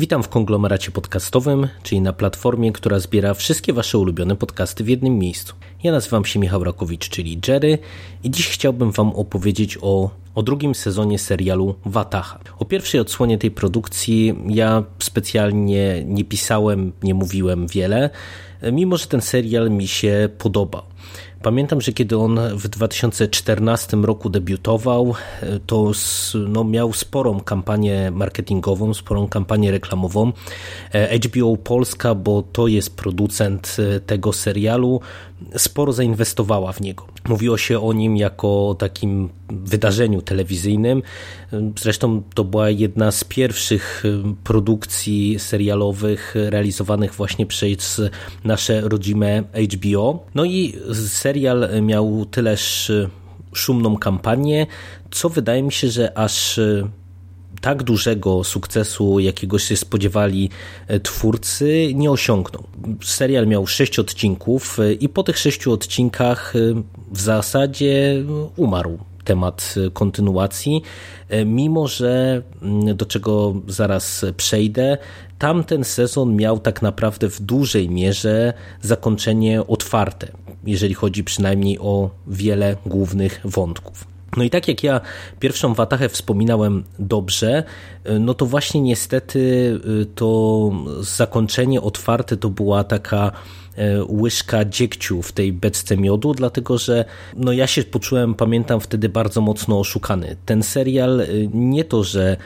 Witam w konglomeracie podcastowym, czyli na platformie, która zbiera wszystkie Wasze ulubione podcasty w jednym miejscu. Ja nazywam się Michał Rakowicz, czyli Jerry i dziś chciałbym Wam opowiedzieć o, o drugim sezonie serialu Wataha. O pierwszej odsłonie tej produkcji ja specjalnie nie pisałem, nie mówiłem wiele, mimo że ten serial mi się podobał. Pamiętam, że kiedy on w 2014 roku debiutował, to no, miał sporą kampanię marketingową, sporą kampanię reklamową. HBO Polska, bo to jest producent tego serialu, sporo zainwestowała w niego. Mówiło się o nim jako takim wydarzeniu telewizyjnym. Zresztą to była jedna z pierwszych produkcji serialowych realizowanych właśnie przez nasze rodzime HBO. No i serial miał tyleż szumną kampanię, co wydaje mi się, że aż tak dużego sukcesu, jakiego się spodziewali twórcy, nie osiągnął. Serial miał sześć odcinków i po tych sześciu odcinkach w zasadzie umarł temat kontynuacji, mimo że do czego zaraz przejdę, tamten sezon miał tak naprawdę w dużej mierze zakończenie otwarte, jeżeli chodzi przynajmniej o wiele głównych wątków. No i tak jak ja pierwszą Watachę wspominałem dobrze, no to właśnie niestety to zakończenie otwarte to była taka łyżka dziegciu w tej beczce miodu, dlatego że no ja się poczułem, pamiętam wtedy bardzo mocno oszukany. Ten serial nie to, że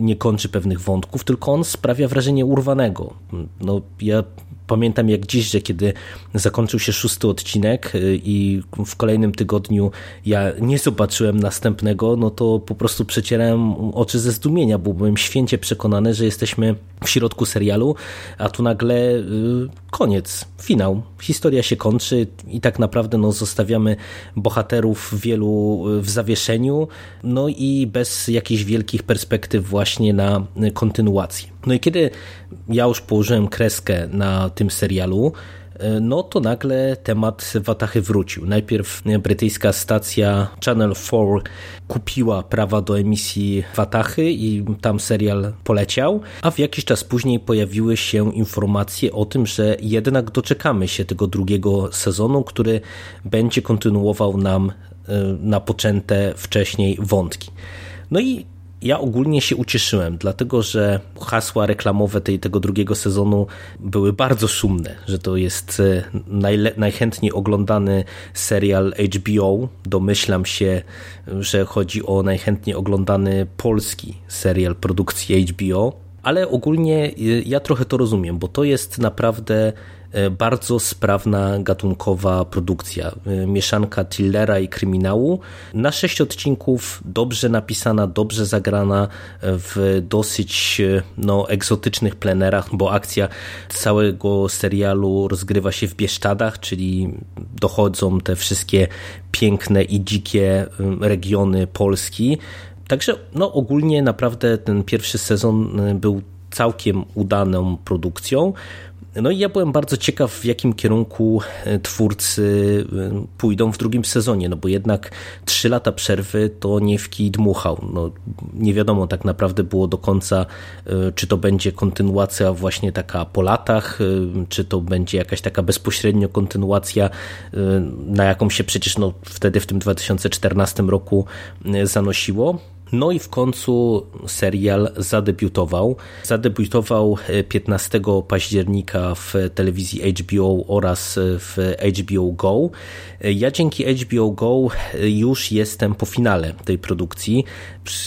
nie kończy pewnych wątków, tylko on sprawia wrażenie urwanego. No ja pamiętam jak dziś, że kiedy zakończył się szósty odcinek i w kolejnym tygodniu ja nie zobaczyłem następnego, no to po prostu przecierałem oczy ze zdumienia, bo byłem święcie przekonany, że jesteśmy w środku serialu, a tu nagle koniec, finał. Historia się kończy i tak naprawdę no, zostawiamy bohaterów wielu w zawieszeniu, no i bez jakichś wielkich perspektyw właśnie na kontynuację. No i kiedy ja już położyłem kreskę na tym serialu, no to nagle temat Watachy wrócił. Najpierw brytyjska stacja Channel 4 kupiła prawa do emisji Watachy i tam serial poleciał, a w jakiś czas później pojawiły się informacje o tym, że jednak doczekamy się tego drugiego sezonu, który będzie kontynuował nam napoczęte wcześniej wątki. No i ja ogólnie się ucieszyłem, dlatego że hasła reklamowe tej, tego drugiego sezonu były bardzo szumne, że to jest najle, najchętniej oglądany serial HBO. Domyślam się, że chodzi o najchętniej oglądany polski serial produkcji HBO, ale ogólnie ja trochę to rozumiem, bo to jest naprawdę bardzo sprawna gatunkowa produkcja. Mieszanka thrillera i kryminału. Na sześć odcinków dobrze napisana, dobrze zagrana w dosyć no, egzotycznych plenerach, bo akcja całego serialu rozgrywa się w Bieszczadach, czyli dochodzą te wszystkie piękne i dzikie regiony Polski. Także no, ogólnie naprawdę ten pierwszy sezon był całkiem udaną produkcją. No i ja byłem bardzo ciekaw, w jakim kierunku twórcy pójdą w drugim sezonie, no bo jednak trzy lata przerwy to nie w kij dmuchał. No, nie wiadomo tak naprawdę było do końca, czy to będzie kontynuacja właśnie taka po latach, czy to będzie jakaś taka bezpośrednio kontynuacja, na jaką się przecież no, wtedy w tym 2014 roku zanosiło. No i w końcu serial zadebiutował. Zadebiutował 15 października w telewizji HBO oraz w HBO Go. Ja dzięki HBO Go już jestem po finale tej produkcji.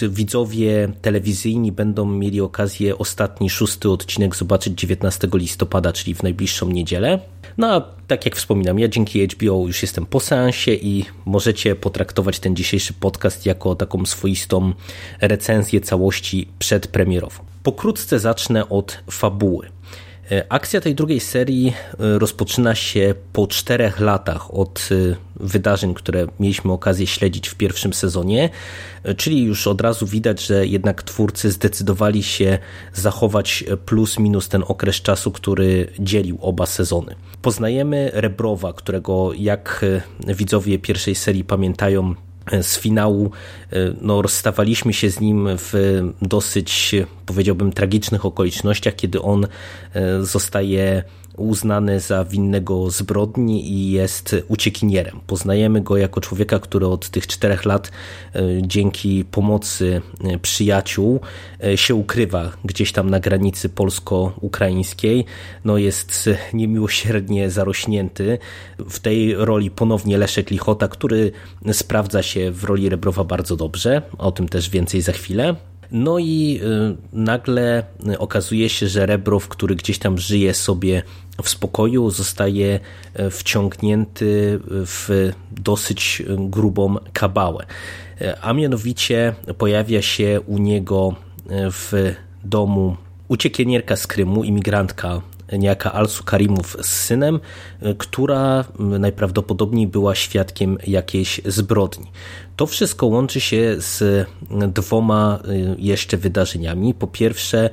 Widzowie telewizyjni będą mieli okazję ostatni, szósty odcinek zobaczyć 19 listopada, czyli w najbliższą niedzielę. No a tak jak wspominam, ja dzięki HBO już jestem po seansie i możecie potraktować ten dzisiejszy podcast jako taką swoistą recenzję całości przedpremierową. Pokrótce zacznę od fabuły. E, akcja tej drugiej serii e, rozpoczyna się po czterech latach od e, wydarzeń, które mieliśmy okazję śledzić w pierwszym sezonie, czyli już od razu widać, że jednak twórcy zdecydowali się zachować plus minus ten okres czasu, który dzielił oba sezony. Poznajemy Rebrowa, którego jak widzowie pierwszej serii pamiętają, z finału no, rozstawaliśmy się z nim w dosyć, powiedziałbym, tragicznych okolicznościach, kiedy on e, zostaje uznany za winnego zbrodni i jest uciekinierem. Poznajemy go jako człowieka, który od tych czterech lat e, dzięki pomocy e, przyjaciół e, się ukrywa gdzieś tam na granicy polsko-ukraińskiej. No jest niemiłosiernie zarośnięty. W tej roli ponownie Leszek Lichota, który sprawdza się w roli Rebrowa bardzo dobrze. O tym też więcej za chwilę. No i y, nagle okazuje się, że Rebrow, który gdzieś tam żyje sobie w spokoju, zostaje y, wciągnięty w dosyć grubą kabałę. Y, a mianowicie pojawia się u niego w domu uciekinierka z Krymu, imigrantka niejaka Alsu Karimów z synem, która najprawdopodobniej była świadkiem jakiejś zbrodni. To wszystko łączy się z dwoma y, jeszcze wydarzeniami. Po pierwsze,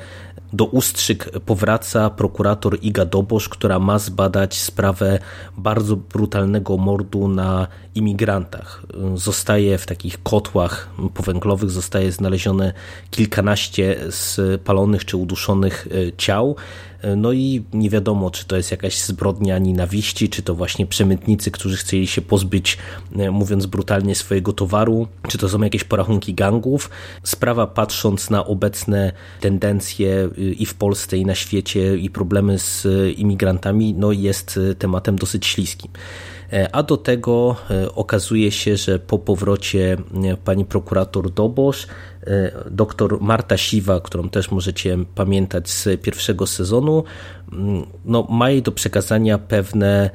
do Ustrzyk powraca prokurator Iga Dobosz, która ma zbadać sprawę bardzo brutalnego mordu na imigrantach. Zostaje w takich kotłach powęglowych, zostaje znalezione kilkanaście spalonych czy uduszonych y, ciał. No i nie wiadomo, czy to jest jakaś zbrodnia nienawiści, czy to właśnie przemytnicy, którzy chcieli się pozbyć, y, mówiąc brutalnie, swojego towaru czy to są jakieś porachunki gangów. Sprawa patrząc na obecne tendencje i w Polsce i na świecie i problemy z imigrantami, no jest tematem dosyć śliskim. E, a do tego e, okazuje się, że po powrocie e, pani prokurator Dobosz, doktor Marta Siwa, którą też możecie pamiętać z pierwszego sezonu, no, ma jej do przekazania pewne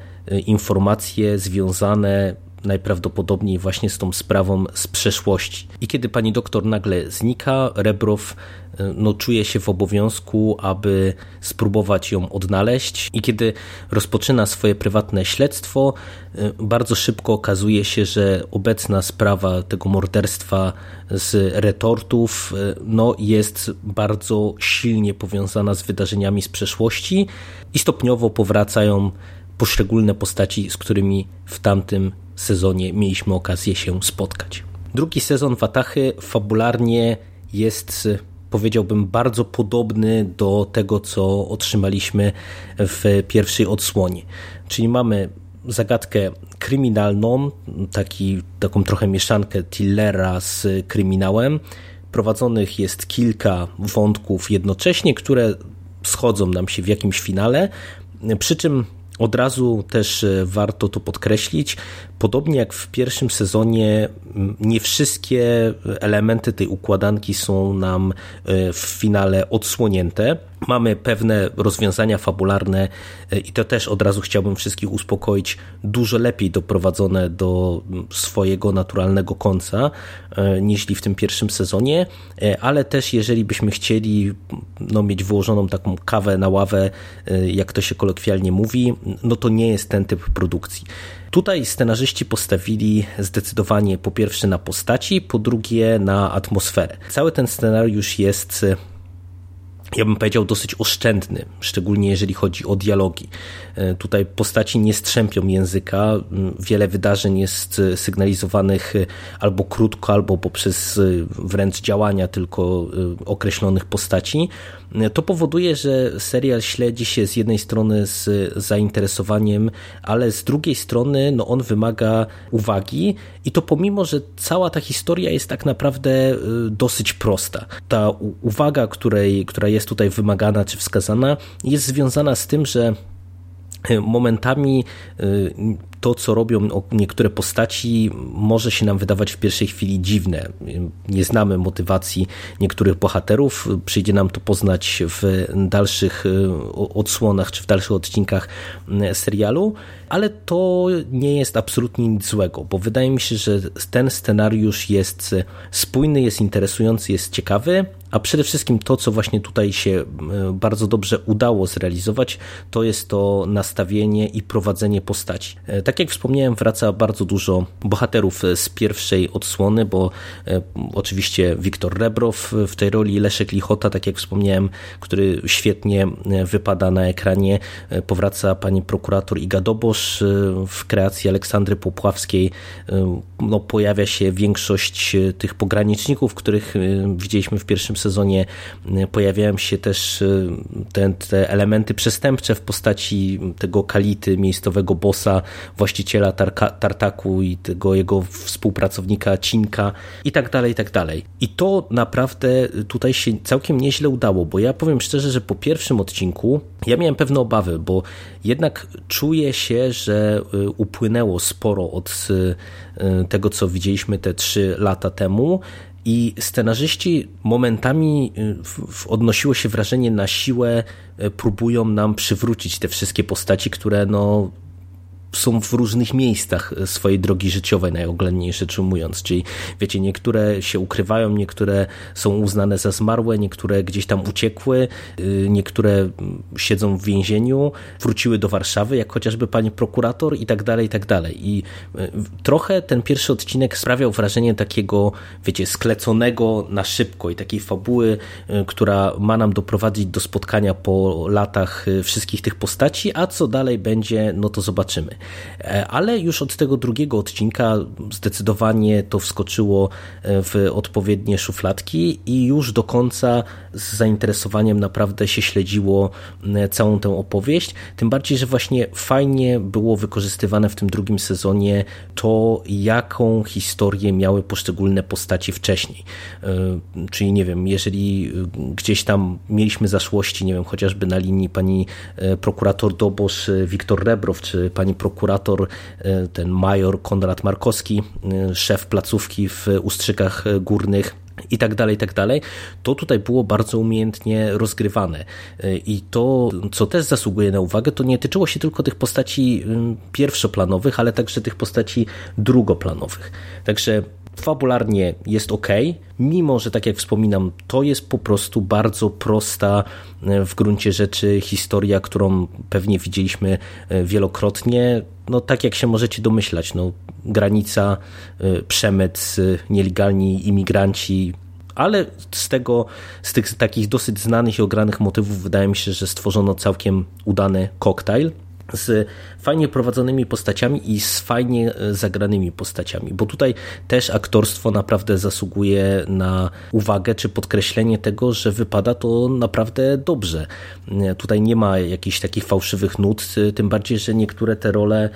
informacje związane najprawdopodobniej właśnie z tą sprawą z przeszłości. I kiedy pani doktor nagle znika, Rebrow e, no, czuje się w obowiązku, aby spróbować ją odnaleźć. I kiedy rozpoczyna swoje prywatne śledztwo, e, bardzo szybko okazuje się, że obecna sprawa tego morderstwa z retortów e, no, jest bardzo silnie powiązana z wydarzeniami z przeszłości i stopniowo powracają poszczególne postaci, z którymi w tamtym sezonie mieliśmy okazję się spotkać. Drugi sezon Watachy fabularnie jest powiedziałbym bardzo podobny do tego, co otrzymaliśmy w pierwszej odsłonie. Czyli mamy zagadkę kryminalną, taki, taką trochę mieszankę tillera z kryminałem. Prowadzonych jest kilka wątków jednocześnie, które schodzą nam się w jakimś finale, przy czym od razu też warto to podkreślić, podobnie jak w pierwszym sezonie, nie wszystkie elementy tej układanki są nam e, w finale odsłonięte. Mamy pewne rozwiązania fabularne e, i to też od razu chciałbym wszystkich uspokoić, dużo lepiej doprowadzone do swojego naturalnego końca niż w tym pierwszym sezonie, ale też jeżeli byśmy chcieli no, mieć wyłożoną taką kawę na ławę, jak to się kolokwialnie mówi, no to nie jest ten typ produkcji. Tutaj scenarzyści postawili zdecydowanie po pierwsze na postaci, po drugie na atmosferę. Cały ten scenariusz jest ja bym powiedział, dosyć oszczędny, szczególnie jeżeli chodzi o dialogi. E, tutaj postaci nie strzępią języka, wiele wydarzeń jest sygnalizowanych albo krótko, albo poprzez wręcz działania tylko określonych postaci. To powoduje, że serial śledzi się z jednej strony z zainteresowaniem, ale z drugiej strony no on wymaga uwagi i to pomimo, że cała ta historia jest tak naprawdę dosyć prosta. Ta uwaga, której, która jest tutaj wymagana czy wskazana, jest związana z tym, że momentami to, co robią niektóre postaci, może się nam wydawać w pierwszej chwili dziwne. Nie znamy motywacji niektórych bohaterów, przyjdzie nam to poznać w dalszych odsłonach czy w dalszych odcinkach serialu, ale to nie jest absolutnie nic złego, bo wydaje mi się, że ten scenariusz jest spójny, jest interesujący, jest ciekawy, a przede wszystkim to, co właśnie tutaj się e, bardzo dobrze udało zrealizować, to jest to nastawienie i prowadzenie postaci. E, tak jak wspomniałem, wraca bardzo dużo bohaterów z pierwszej odsłony, bo e, oczywiście Wiktor Rebrow w tej roli, Leszek Lichota, tak jak wspomniałem, który świetnie wypada na ekranie. Powraca pani prokurator Iga Dobosz w kreacji Aleksandry Popławskiej. No, pojawia się większość tych pograniczników, których widzieliśmy w pierwszym sezonie pojawiają się też te, te elementy przestępcze w postaci tego Kality, miejscowego bossa, właściciela tarka, Tartaku i tego jego współpracownika Cinka i tak dalej, i tak dalej. I to naprawdę tutaj się całkiem nieźle udało, bo ja powiem szczerze, że po pierwszym odcinku ja miałem pewne obawy, bo jednak czuję się, że y, upłynęło sporo od tego, co widzieliśmy te trzy lata temu i scenarzyści momentami y, odnosiło się wrażenie na siłę y, próbują nam przywrócić te wszystkie postaci, które no są w różnych miejscach swojej drogi życiowej, najoględniej rzecz ujmując. Czyli wiecie, niektóre się ukrywają, niektóre są uznane za zmarłe, niektóre gdzieś tam uciekły, y, niektóre siedzą w więzieniu, wróciły do Warszawy, jak chociażby pani prokurator i tak dalej, i tak dalej. I y, trochę ten pierwszy odcinek sprawiał wrażenie takiego, wiecie, skleconego na szybko i takiej fabuły, y, która ma nam doprowadzić do spotkania po latach wszystkich tych postaci, a co dalej będzie, no to zobaczymy. E, ale już od tego drugiego odcinka zdecydowanie to wskoczyło e, w odpowiednie szufladki i już do końca z zainteresowaniem naprawdę się śledziło całą tę opowieść. Tym bardziej, że właśnie fajnie było wykorzystywane w tym drugim sezonie to, jaką historię miały poszczególne postaci wcześniej. E, czyli nie wiem, jeżeli gdzieś tam mieliśmy zaszłości, nie wiem, chociażby na linii pani prokurator Dobosz, Wiktor Rebrow, czy pani prokurator prokurator, e, ten major Konrad Markowski, e, szef placówki w Ustrzykach Górnych i tak dalej, i tak dalej, to tutaj było bardzo umiejętnie rozgrywane. E, I to, co też zasługuje na uwagę, to nie tyczyło się tylko tych postaci pierwszoplanowych, ale także tych postaci drugoplanowych. Także fabularnie jest ok, mimo że tak jak wspominam, to jest po prostu bardzo prosta e, w gruncie rzeczy historia, którą pewnie widzieliśmy e, wielokrotnie. No tak jak się możecie domyślać, no, granica, e, przemyt, nielegalni imigranci, ale z tego, z tych takich dosyć znanych i ogranych motywów wydaje mi się, że stworzono całkiem udany koktajl z fajnie prowadzonymi postaciami i z fajnie e, zagranymi postaciami, bo tutaj też aktorstwo naprawdę zasługuje na uwagę czy podkreślenie tego, że wypada to naprawdę dobrze. E, tutaj nie ma jakichś takich fałszywych nut, e, tym bardziej, że niektóre te role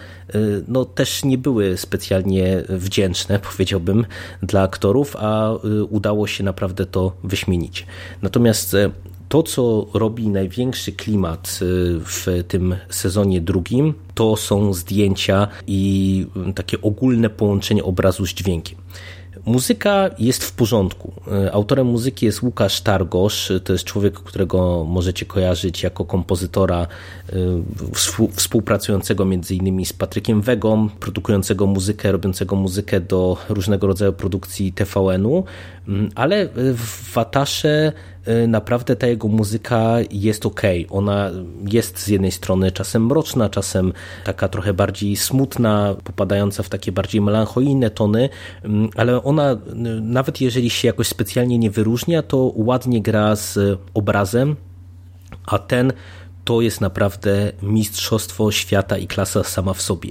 no, też nie były specjalnie wdzięczne, powiedziałbym, dla aktorów, a udało się naprawdę to wyśmienić. Natomiast to, co robi największy klimat y, w tym sezonie drugim, to są zdjęcia i takie ogólne połączenie obrazu z dźwiękiem. Muzyka jest w porządku. Y, autorem muzyki jest Łukasz Targosz. To jest człowiek, którego możecie kojarzyć jako kompozytora y, współpracującego innymi z Patrykiem Wegą, produkującego muzykę, robiącego muzykę do różnego rodzaju produkcji TVN-u, mm, ale w Watasze Y, naprawdę ta jego muzyka jest ok. Ona jest z jednej strony czasem mroczna, czasem taka trochę bardziej smutna, popadająca w takie bardziej melancholijne tony, mm, ale ona y, nawet jeżeli się jakoś specjalnie nie wyróżnia, to ładnie gra z obrazem, a ten to jest naprawdę mistrzostwo świata i klasa sama w sobie.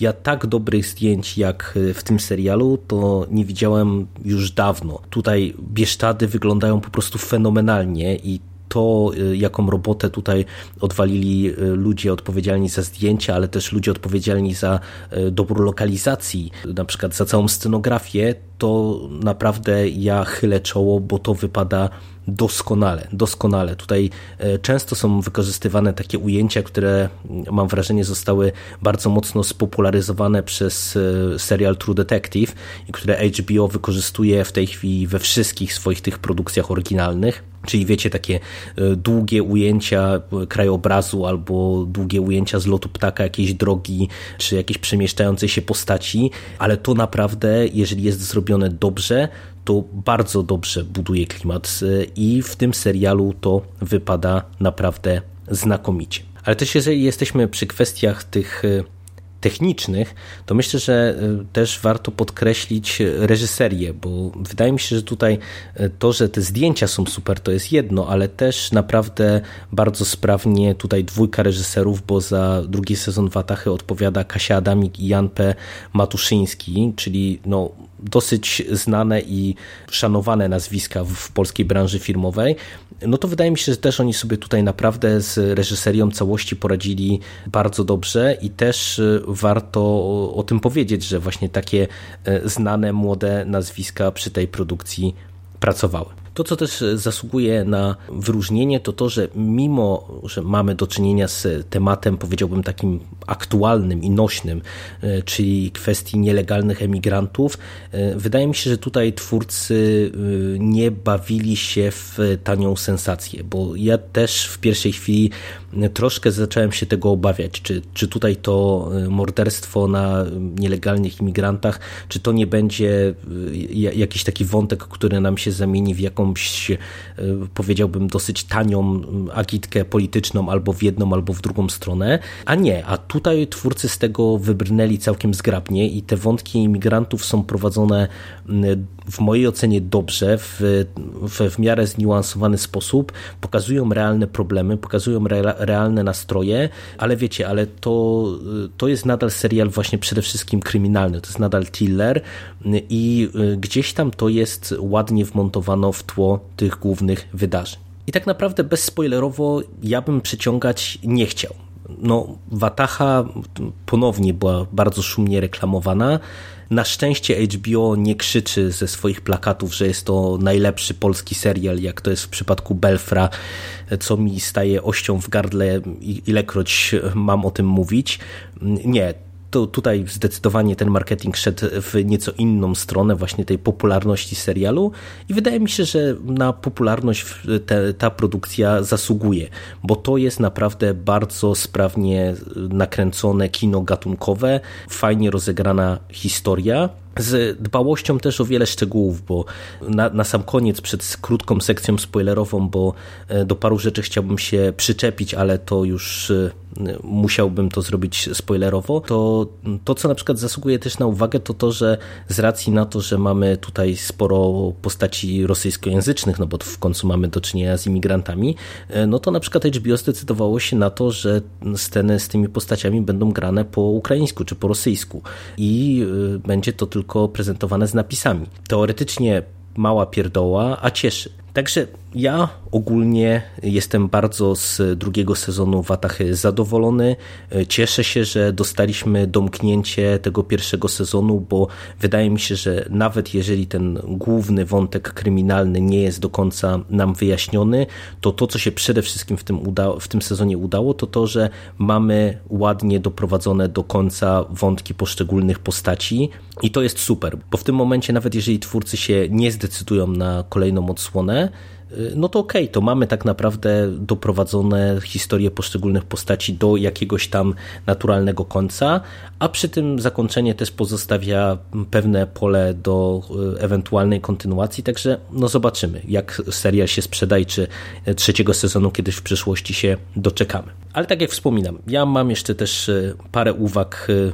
Ja tak dobrych zdjęć jak w tym serialu to nie widziałem już dawno. Tutaj Biesztady wyglądają po prostu fenomenalnie i to, jaką robotę tutaj odwalili ludzie odpowiedzialni za zdjęcia, ale też ludzie odpowiedzialni za dobór lokalizacji, na przykład za całą scenografię, to naprawdę ja chylę czoło, bo to wypada doskonale, doskonale. Tutaj e, często są wykorzystywane takie ujęcia, które mm, mam wrażenie zostały bardzo mocno spopularyzowane przez e, serial True Detective i które HBO wykorzystuje w tej chwili we wszystkich swoich tych produkcjach oryginalnych. Czyli wiecie, takie e, długie ujęcia krajobrazu albo długie ujęcia z lotu ptaka, jakiejś drogi, czy jakiejś przemieszczającej się postaci, ale to naprawdę, jeżeli jest zrobione dobrze, to bardzo dobrze buduje klimat i w tym serialu to wypada naprawdę znakomicie. Ale też jeżeli jesteśmy przy kwestiach tych e, technicznych, to myślę, że e, też warto podkreślić reżyserię, bo wydaje mi się, że tutaj e, to, że te zdjęcia są super, to jest jedno, ale też naprawdę bardzo sprawnie tutaj dwójka reżyserów, bo za drugi sezon Watachy odpowiada Kasia Adamik i Jan P. Matuszyński, czyli no dosyć znane i szanowane nazwiska w polskiej branży filmowej, no to wydaje mi się, że też oni sobie tutaj naprawdę z reżyserią całości poradzili bardzo dobrze i też y, warto o tym powiedzieć, że właśnie takie y, znane, młode nazwiska przy tej produkcji pracowały. To, co też zasługuje na wyróżnienie, to to, że mimo, że mamy do czynienia z tematem, powiedziałbym, takim aktualnym i nośnym, e, czyli kwestii nielegalnych emigrantów, e, wydaje mi się, że tutaj twórcy e, nie bawili się w tanią sensację, bo ja też w pierwszej chwili troszkę zacząłem się tego obawiać, czy, czy tutaj to morderstwo na nielegalnych imigrantach, czy to nie będzie jakiś taki wątek, który nam się zamieni w jakąś powiedziałbym, dosyć tanią agitkę polityczną albo w jedną, albo w drugą stronę, a nie, a tutaj twórcy z tego wybrnęli całkiem zgrabnie i te wątki imigrantów są prowadzone w mojej ocenie dobrze, w, w, w miarę zniuansowany sposób, pokazują realne problemy, pokazują re, realne nastroje, ale wiecie, ale to, to jest nadal serial właśnie przede wszystkim kryminalny, to jest nadal thriller i y, gdzieś tam to jest ładnie wmontowano w tło tych głównych wydarzeń. I tak naprawdę bezspoilerowo ja bym przyciągać nie chciał. No, Wataha ponownie była bardzo szumnie reklamowana. Na szczęście HBO nie krzyczy ze swoich plakatów, że jest to najlepszy polski serial, jak to jest w przypadku Belfra, co mi staje ością w gardle, ilekroć mam o tym mówić. Nie, to tutaj zdecydowanie ten marketing szedł w nieco inną stronę właśnie tej popularności serialu i wydaje mi się, że na popularność te, ta produkcja zasługuje, bo to jest naprawdę bardzo sprawnie nakręcone kino gatunkowe, fajnie rozegrana historia z dbałością też o wiele szczegółów, bo na, na, sam koniec, przed krótką sekcją spoilerową, bo e, do paru rzeczy chciałbym się przyczepić, ale to już e, musiałbym to zrobić spoilerowo, to to, co na przykład zasługuje też na uwagę, to to, że z racji na to, że mamy tutaj sporo postaci rosyjskojęzycznych, no bo w końcu mamy do czynienia z imigrantami, e, no to na przykład HBO zdecydowało się na to, że sceny z tymi postaciami będą grane po ukraińsku czy po rosyjsku. I będzie to tylko tylko prezentowane z napisami. Teoretycznie mała pierdoła, a cieszy. Także ja ogólnie jestem bardzo z drugiego sezonu Watachy zadowolony. Cieszę się, że dostaliśmy domknięcie tego pierwszego sezonu, bo wydaje mi się, że nawet jeżeli ten główny wątek kryminalny nie jest do końca nam wyjaśniony, to to, co się przede wszystkim w tym, uda w tym sezonie udało, to to, że mamy ładnie doprowadzone do końca wątki poszczególnych postaci i to jest super, bo w tym momencie nawet jeżeli twórcy się nie zdecydują na kolejną odsłonę, no to okej, okay, to mamy tak naprawdę doprowadzone historie poszczególnych postaci do jakiegoś tam naturalnego końca, a przy tym zakończenie też pozostawia pewne pole do e, ewentualnej kontynuacji, także no zobaczymy, jak serial się sprzeda czy trzeciego sezonu kiedyś w przyszłości się doczekamy. Ale tak jak wspominam, ja mam jeszcze też e, parę uwag e,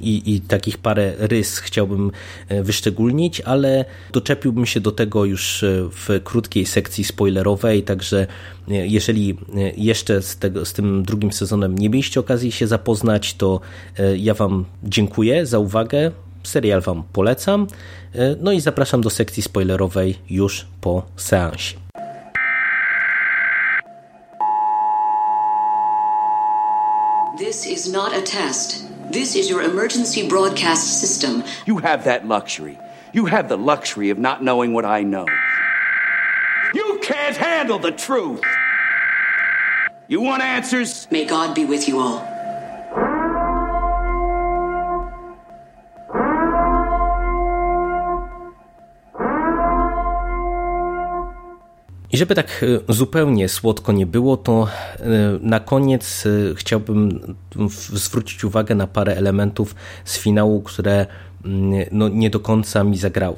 i, i takich parę rys chciałbym e, wyszczególnić, ale doczepiłbym się do tego już w krótkiej sekcji spoilerowej, także jeżeli jeszcze z, tego, z tym drugim sezonem nie mieliście okazji się zapoznać, to ja Wam dziękuję za uwagę. Serial Wam polecam. No i zapraszam do sekcji spoilerowej już po seansie. This is not a test. This is your emergency broadcast system. You have that luxury. You have the luxury of not knowing what I know. You can't handle the truth. You want answers? May God be with you all. I żeby tak e, zupełnie słodko nie było, to e, na koniec e, chciałbym zwrócić uwagę na parę elementów z finału, które mm, no, nie do końca mi zagrały.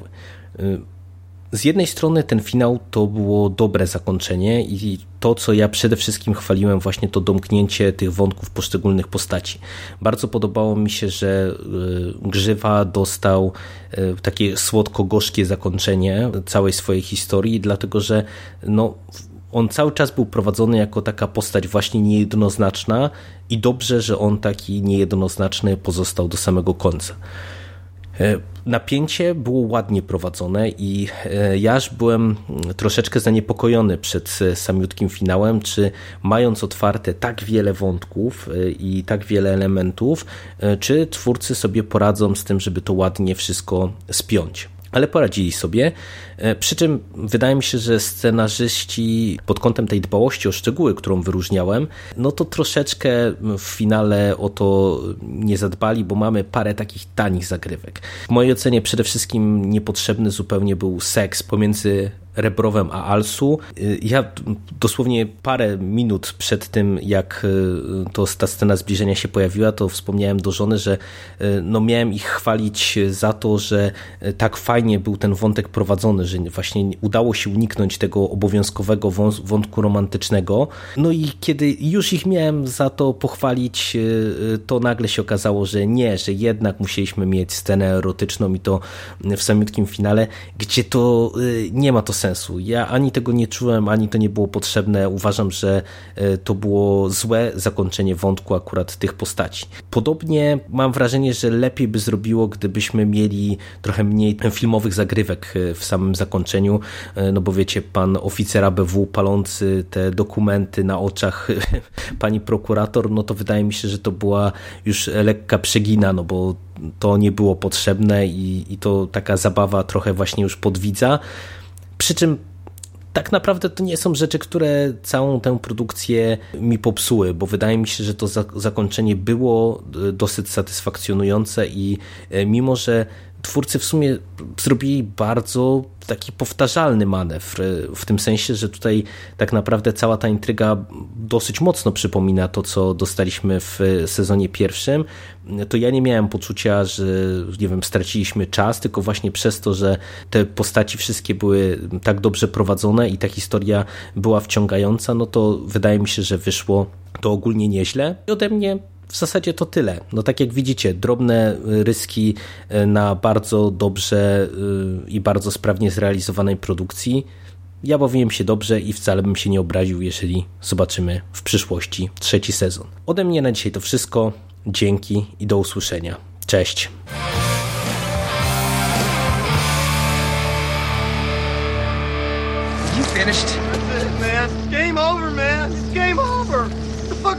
Z jednej strony ten finał to było dobre zakończenie i to, co ja przede wszystkim chwaliłem, właśnie to domknięcie tych wątków poszczególnych postaci. Bardzo podobało mi się, że y, Grzywa dostał y, takie słodko-gorzkie zakończenie całej swojej historii, dlatego że no, on cały czas był prowadzony jako taka postać właśnie niejednoznaczna i dobrze, że on taki niejednoznaczny pozostał do samego końca. E, napięcie było ładnie prowadzone i e, ja już byłem troszeczkę zaniepokojony przed e, samiutkim finałem, czy mając otwarte tak wiele wątków i tak wiele elementów, czy twórcy sobie poradzą z tym, żeby to ładnie wszystko spiąć ale poradzili sobie. E, przy czym wydaje mi się, że scenarzyści pod kątem tej dbałości o szczegóły, którą wyróżniałem, no to troszeczkę w finale o to nie zadbali, bo mamy parę takich tanich zagrywek. W mojej ocenie przede wszystkim niepotrzebny zupełnie był seks pomiędzy Rebrowem a Alsu. Ja dosłownie parę minut przed tym, jak e, to, ta scena zbliżenia się pojawiła, to wspomniałem do żony, że e, no miałem ich chwalić za to, że e, tak fajnie był ten wątek prowadzony, że właśnie udało się uniknąć tego obowiązkowego wątku romantycznego. No i kiedy już ich miałem za to pochwalić, to nagle się okazało, że nie, że jednak musieliśmy mieć scenę erotyczną i to w samiutkim finale, gdzie to nie ma to sensu. Ja ani tego nie czułem, ani to nie było potrzebne. Uważam, że e, to było złe zakończenie wątku akurat tych postaci. Podobnie mam wrażenie, że lepiej by zrobiło, gdybyśmy mieli trochę mniej filmowych zagrywek e, w samym zakończeniu, e, no bo wiecie, pan oficer ABW palący te dokumenty na oczach pani prokurator, no to wydaje mi się, że to była już lekka przegina, no bo to nie było potrzebne i, i to taka zabawa trochę właśnie już podwidza. Przy czym tak naprawdę to nie są rzeczy, które całą tę produkcję mi popsuły, bo wydaje mi się, że to zakończenie było e, dosyć satysfakcjonujące i e, mimo, że twórcy w sumie zrobili bardzo taki powtarzalny manewr, w tym sensie, że tutaj tak naprawdę cała ta intryga dosyć mocno przypomina to, co dostaliśmy w sezonie pierwszym, to ja nie miałem poczucia, że nie wiem, straciliśmy czas, tylko właśnie przez to, że te postaci wszystkie były tak dobrze prowadzone i ta historia była wciągająca, no to wydaje mi się, że wyszło to ogólnie nieźle. I ode mnie w zasadzie to tyle. No tak jak widzicie, drobne ryski e, na bardzo dobrze e, i bardzo sprawnie zrealizowanej produkcji. Ja bawiłem się dobrze i wcale bym się nie obraził, jeżeli zobaczymy w przyszłości trzeci sezon. Ode mnie na dzisiaj to wszystko. Dzięki i do usłyszenia. Cześć. You finished?